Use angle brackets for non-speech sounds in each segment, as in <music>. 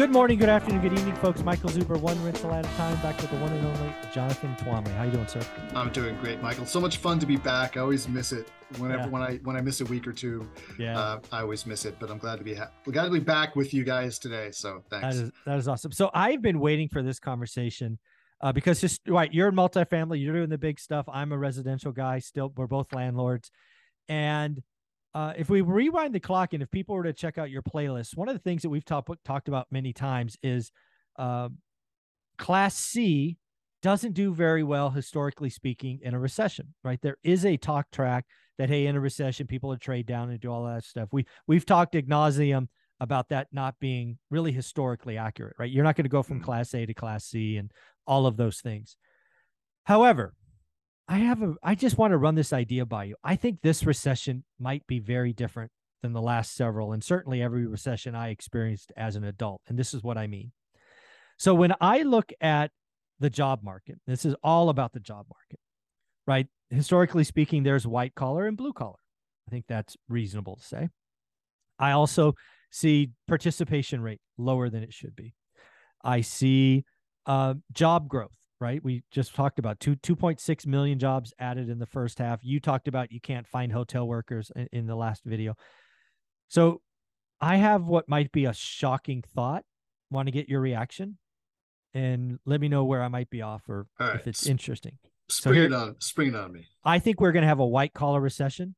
Good morning, good afternoon, good evening, folks. Michael Zuber, one rental at a time, back with the one and only Jonathan Twombly. How you doing, sir? I'm doing great, Michael. So much fun to be back. I always miss it whenever Yeah. when I when I miss a week or two. Yeah, Uh, I always miss it, but I'm glad to be ha- glad to be back with you guys today. So thanks. is that is awesome. So I've been waiting for this conversation uh, because just right, you're in multifamily, you're doing the big stuff. I'm a residential guy. Still, we're both landlords, and uh, if we rewind the clock and if people were to check out your playlist, one of the things that we've talked talked about many times is uh, Class C doesn't do very well historically speaking in a recession. Right, there is a talk track that hey, in a recession, people are trade down and do all that stuff. We we've talked ad nauseum about that not being really historically accurate, right? You're not going to go from Mm. class A to class C and all of those things. However, I have a I just want to run this idea by you. I think this recession might be very different than the last several and certainly every recession I experienced as an adult. And this is what I mean. So when I look at the job market, this is all about the job market. Right? Historically speaking, there's white collar and blue collar. I think that's reasonable to say. I also see participation rate lower than it should be. I see uh, job growth, right? We just talked about two 2.6 million jobs added in the first half. You talked about you can't find hotel workers in, in the last video. So I have what might be a shocking thought. Want to get your reaction and let me know where I might be off or All if it's interesting. spring here- it on, spring it on me. I think we're going to have a white collar recession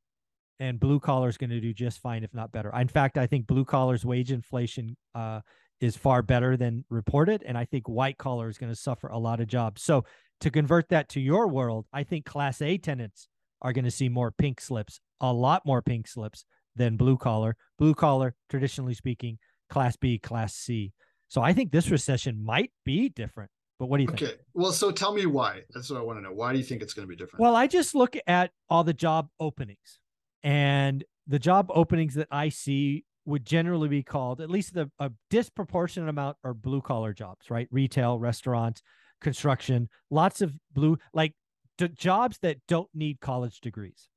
and blue collar is going to do just fine, if not better. In fact, I think blue collar's wage inflation uh, is far better than reported. And I think white collar is going to suffer a lot of jobs. So to convert that to your world, I think class A tenants are going to see more pink slips, a lot more pink slips than blue collar. Blue collar, traditionally speaking, class B, class C. So I think this recession might be different. But what do you think? Okay. Well, so tell me why. That's what I want to know. Why do you think it's going to be different? Well, I just look at all the job openings, and the job openings that I see would generally be called, at least the a disproportionate amount are blue collar jobs, right? Retail, restaurants, construction, lots of blue, like d- jobs that don't need college degrees.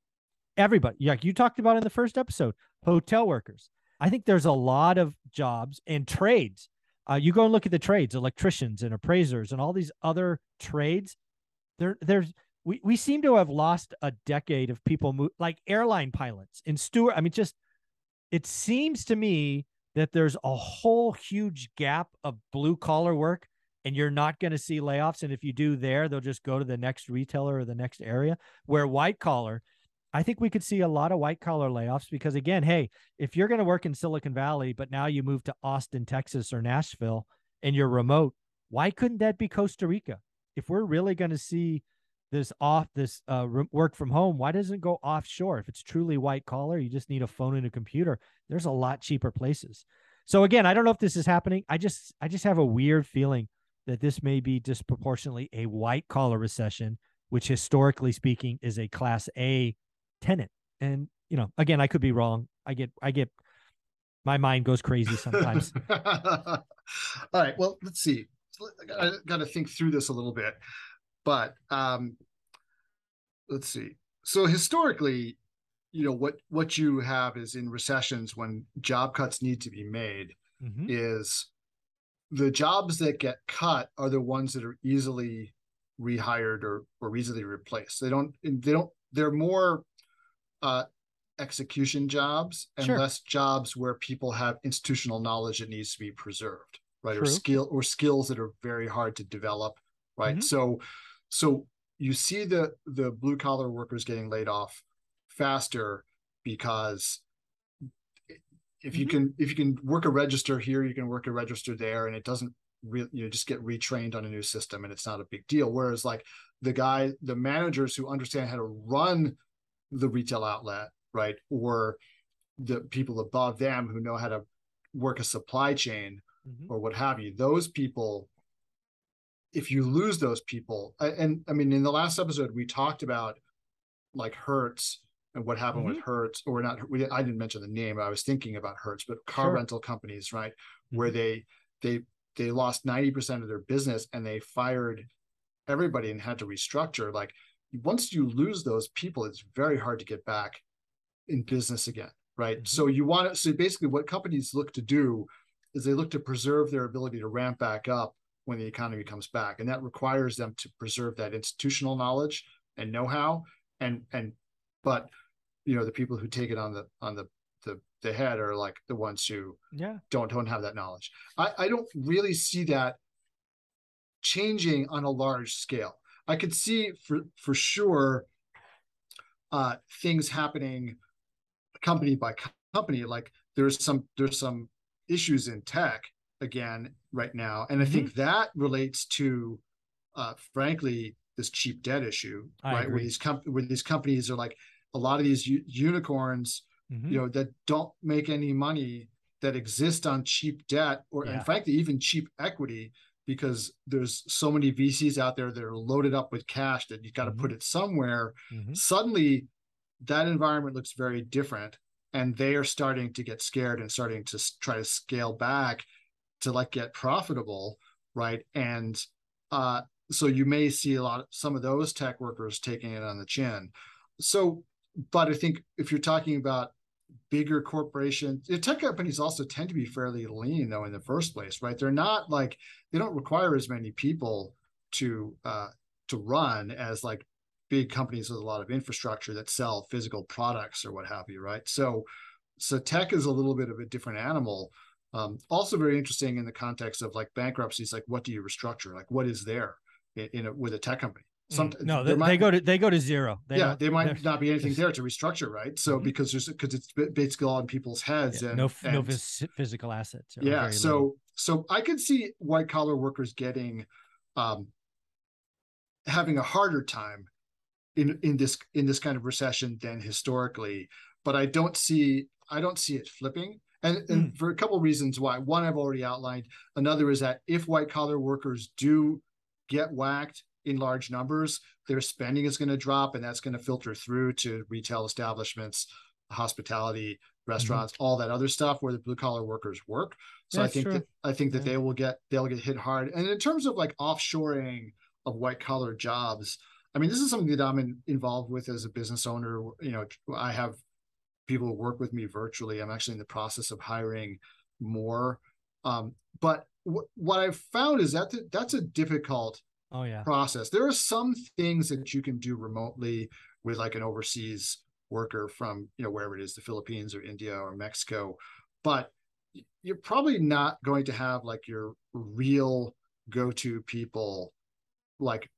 Everybody, like you talked about in the first episode, hotel workers. I think there's a lot of jobs and trades. Uh, you go and look at the trades, electricians and appraisers and all these other trades. There, there's we we seem to have lost a decade of people move like airline pilots and steward. I mean, just it seems to me that there's a whole huge gap of blue collar work, and you're not going to see layoffs. And if you do there, they'll just go to the next retailer or the next area. Where white collar, I think we could see a lot of white collar layoffs because again, hey, if you're going to work in Silicon Valley, but now you move to Austin, Texas, or Nashville, and you're remote, why couldn't that be Costa Rica? If we're really going to see this off this uh, work from home why doesn't it go offshore? If it's truly white collar you just need a phone and a computer there's a lot cheaper places. So again i don't know if this is happening. I just i just have a weird feeling that this may be disproportionately a white collar recession which historically speaking is a class a tenant. And you know again i could be wrong. I get i get my mind goes crazy sometimes. <laughs> All right. Well, let's see. I got to think through this a little bit, but um, let's see. So historically, you know what what you have is in recessions when job cuts need to be made Mhm. is the jobs that get cut are the ones that are easily rehired or or easily replaced. They don't they don't they're more uh execution jobs and Sure. less jobs where people have institutional knowledge that needs to be preserved, right? Or skill or skills that are very hard to develop, right? Mhm. So so you see the the blue collar workers getting laid off faster because if you Mhm. can if you can work a register here, you can work a register there, and it doesn't re- you know, just get retrained on a new system, and it's not a big deal. Whereas like the guy, the managers who understand how to run the retail outlet, right, or the people above them who know how to work a supply chain, mm-hmm. or what have you those people if you lose those people and i mean in the last episode we talked about like hertz and what happened mm-hmm. with hertz or not we, i didn't mention the name i was thinking about hertz but car sure. rental companies right mm-hmm. where they they they lost 90% of their business and they fired everybody and had to restructure like once you lose those people it's very hard to get back in business again right mm-hmm. so you want to so basically what companies look to do is they look to preserve their ability to ramp back up when the economy comes back. And that requires them to preserve that institutional knowledge and know-how and and but you know the people who take it on the on the the, the head are like the ones who yeah. don't don't have that knowledge. I i don't really see that changing on a large scale. I could see for for sure uh things happening company by company. Like there's some there's some issues in tech again right now and i mm-hmm. think that relates to uh frankly this cheap debt issue I right agree. where these com- where these companies are like a lot of these u- unicorns mm-hmm. you know that don't make any money that exist on cheap debt or yeah. and frankly even cheap equity because there's so many VCs out there that are loaded up with cash that you've got to mm-hmm. put it somewhere mm-hmm. suddenly that environment looks very different and they are starting to get scared and starting to try to scale back to like get profitable right? And uh so you may see a lot of some of those tech workers taking it on the chin. So but i think if you're talking about bigger corporations tech companies also tend to be fairly lean though in the first place right? They're not like they don't require as many people to uh to run as like big companies with a lot of infrastructure that sell physical products or what have you right? So so tech is a little bit of a different animal um, also very interesting in the context of like bankruptcies like what do you restructure like what is there in, in a, with a tech company mm, no, they, might, they, go to they go to zero. They yeah, they might not be anything there to restructure, right? So mm-hmm. because there's because it's basically all in people's heads yeah, and no and, no physical assets. Yeah, so so I could see white collar workers getting um, having a harder time in in this in this kind of recession than historically, but I don't see I don't see it flipping. And, and mm. for a couple of reasons why. One I've already outlined. Another is that if white collar workers do get whacked in large numbers, their spending is going to drop, and that's going to filter through to retail establishments, hospitality, mm-hmm. restaurants, mm-hmm. all that other stuff where the blue collar workers work. So that's I think true. that I think that yeah. they will get they'll get hit hard. And in terms of like offshoring of white collar jobs, I mean, this is something that I'm in, involved with as a business owner. You know, I have people who work with me virtually. I'm actually in the process of hiring more. Um, but w- what I've found is that th- that's a difficult oh yeah process there are some things that you can do remotely with like an overseas worker from you know wherever it is the philippines or india or mexico but you're probably not going to have like your real go-to people like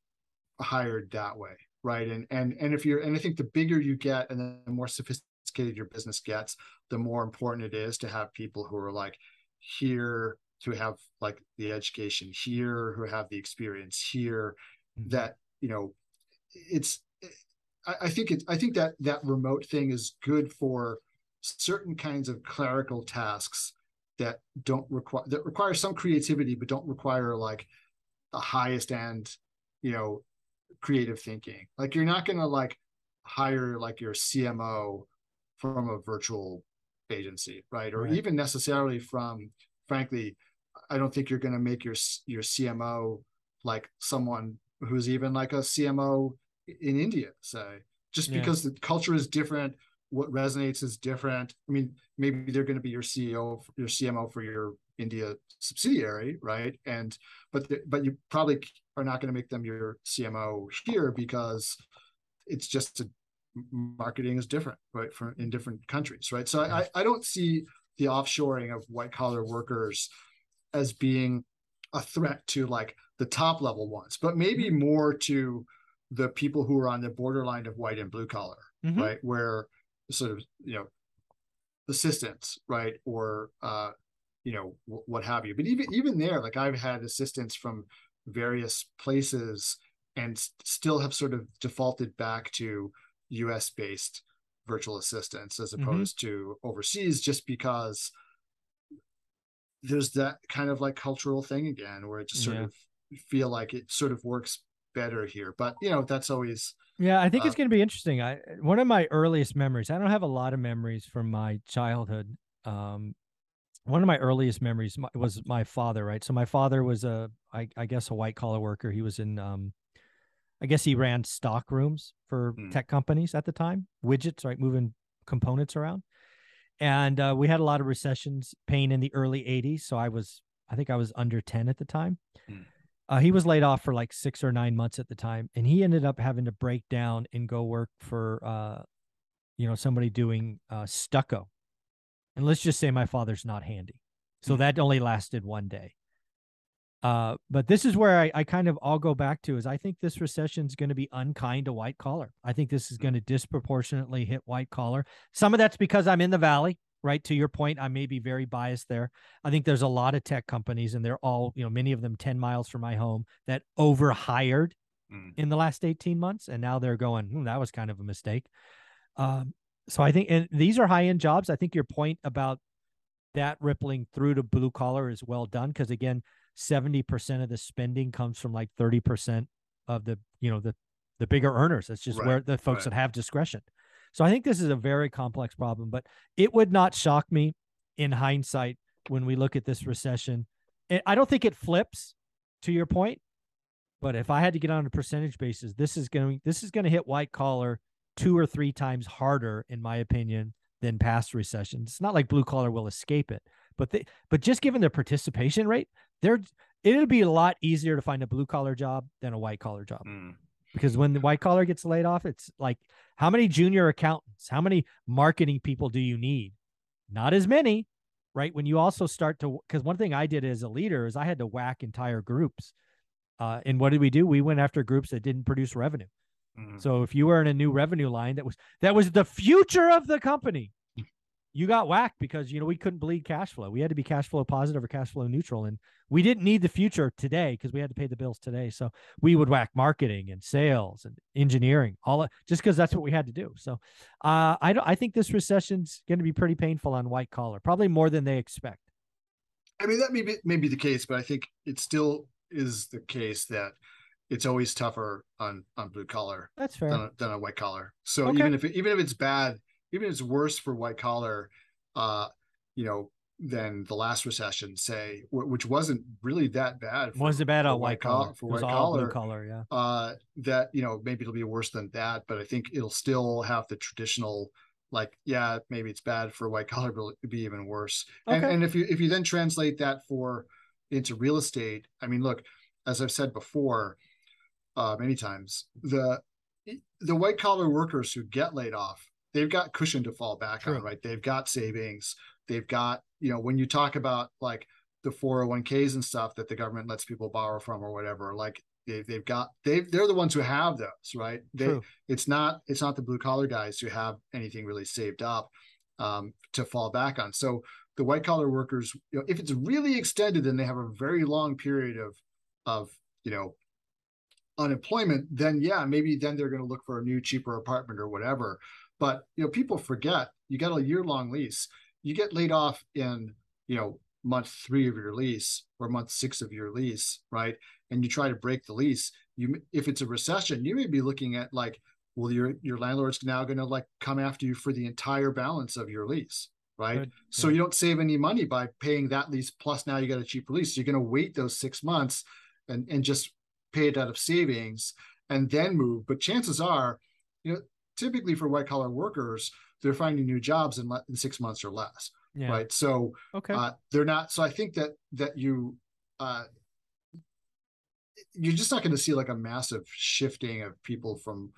hired that way right and and and if you're and i think the bigger you get and the more sophisticated your business gets the more important it is to have people who are like here to have like the education here, who have the experience here, mm-hmm. that you know, it's. I, I think it's. I think that that remote thing is good for certain kinds of clerical tasks that don't require that require some creativity, but don't require like the highest end, you know, creative thinking. Like you're not going to like hire like your CMO from a virtual agency, right? Or right. even necessarily from, frankly, I don't think you're going to make your your CMO like someone who's even like a CMO in India, say, just yeah. because the culture is different, what resonates is different. I mean, maybe they're going to be your CEO, your CMO for your India subsidiary, right? And but the, but you probably are not going to make them your CMO here because it's just a, marketing is different, right? from in different countries, right? So I I don't see the offshoring of white collar workers as being a threat to like the top level ones, but maybe mm-hmm. more to the people who are on the borderline of white and blue collar, mm-hmm. right? Where sort of, you know, assistants, right? Or, uh, you know, w- what have you. But even, even there, like I've had assistants from various places and s- still have sort of defaulted back to US based virtual assistants as mm-hmm. opposed mm-hmm. to overseas just because there's that kind of like cultural thing again where it just sort Yeah. of feel like it sort of works better here. But you know, that's always Yeah, I think it's Uh, going to be interesting. I one of my earliest memories. I don't have a lot of memories from my childhood. Um, one of my earliest memories was my father. Right, so my father was a, I, I guess, a white collar worker. He was in, um, I guess, he ran stock rooms for Hmm. tech companies at the time, widgets, right, moving components around. And uh, we had a lot of recessions, pain in the early '80s. So I was, I think I was under ten at the time. Hmm. Uh, he was laid off for like six or nine months at the time, and he ended up having to break down and go work for, uh, you know, somebody doing uh, stucco. And let's just say my father's not handy, so Hmm. that only lasted one day. Uh, but this is where I, I kind of all go back to is I think this recession is going to be unkind to white collar. I think this is going to disproportionately hit white collar. Some of that's because I'm in the valley, right? To your point, I may be very biased there. I think there's a lot of tech companies, and they're all, you know, many of them 10 miles from my home that overhired Mm. in the last 18 months. And now they're going, hmm, that was kind of a mistake. Um, so I think, and these are high end jobs. I think your point about that rippling through to blue collar is well done because again, 70% of the spending comes from like 30% of the, you know, the, the bigger earners. That's just Right, where the folks right. that have discretion. So I think this is a very complex problem, but it would not shock me in hindsight when we look at this recession. I don't think it flips to your point, but if I had to get on a percentage basis, this is going this is going to hit white collar two or three times harder, in my opinion, than past recessions. It's not like blue collar will escape it, but they but just given their participation rate, they're it'll be a lot easier to find a blue collar job than a white collar job Mm. because when the white collar gets laid off, it's like how many junior accountants, how many marketing people do you need? Not as many, right? When you also start to, because one thing I did as a leader is I had to whack entire groups. Uh, and what did we do? We went after groups that didn't produce revenue. Mm. So if you were in a new revenue line that was that was the future of the company, you got whacked because you know we couldn't bleed cash flow. We had to be cash flow positive or cash flow neutral, and we didn't need the future today because we had to pay the bills today. So we would whack marketing and sales and engineering all of- just because that's what we had to do. So uh, I don't. I think this recession's going to be pretty painful on white collar, probably more than they expect. I mean, that may be, may be the case, but I think it still is the case that it's always tougher on on blue collar That's fair. than, than a white collar. So Okay. even if it, even if it's bad, even if it's worse for white collar, uh, you know, than the last recession, say, wh- which wasn't really that bad. For, Wasn't bad for on white collar. for It was white all blue collar. collar. Yeah. uh that you know maybe it'll be worse than that but i think it'll still have the traditional like yeah maybe it's bad for white collar but it'll be even worse and, and if you if you then translate that for into real estate i mean look as i've said before uh many times the the white collar workers who get laid off they've got cushion to fall back True. on right they've got savings they've got you know when you talk about like the 401ks and stuff that the government lets people borrow from or whatever like they, they've got they they're the ones who have those right they True. it's not it's not the blue collar guys who have anything really saved up um, to fall back on so the white collar workers you know if it's really extended and they have a very long period of of you know unemployment then yeah maybe then they're going to look for a new cheaper apartment or whatever. But you know people forget you got a year long lease. You get laid off in you know month three of your lease or month six of your lease right? And you try to break the lease. You if it's a recession you may be looking at like well your your landlord's now going to like come after you for the entire balance of your lease right? Good. so Yeah. you don't save any money by paying that lease plus now you got a cheap lease. You're going to wait those six months and and just pay it out of savings and then move but chances are you know typically for white collar workers they're finding new jobs in, le- in six months or less Yeah. right so Okay. uh, they're not so i think that that you uh you're just not going to see like a massive shifting of people from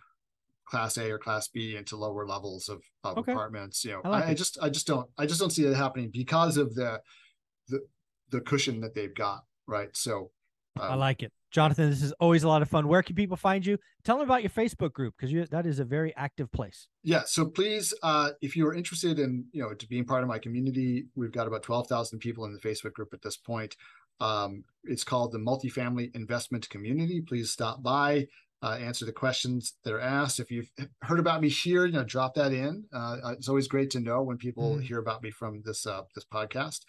class a or class b into lower levels of, of Okay. apartments you know I I, like I it. just i just don't i just don't see it happening because of the the the cushion that they've got right so I um, like it. Jonathan, this is always a lot of fun. Where can people find you? Tell them about your Facebook group because that is a very active place. yeah so please uh if you are interested in you know to being part of my community we've got about 12,000 people in the facebook group at this point um it's called the multifamily investment community please stop by uh, answer the questions that are asked if you've heard about me here you know drop that in uh, it's always great to know when people Mhm. hear about me from this uh this podcast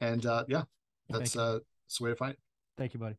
And uh, yeah, that's you. uh, that's the way to find it. Thank you, buddy.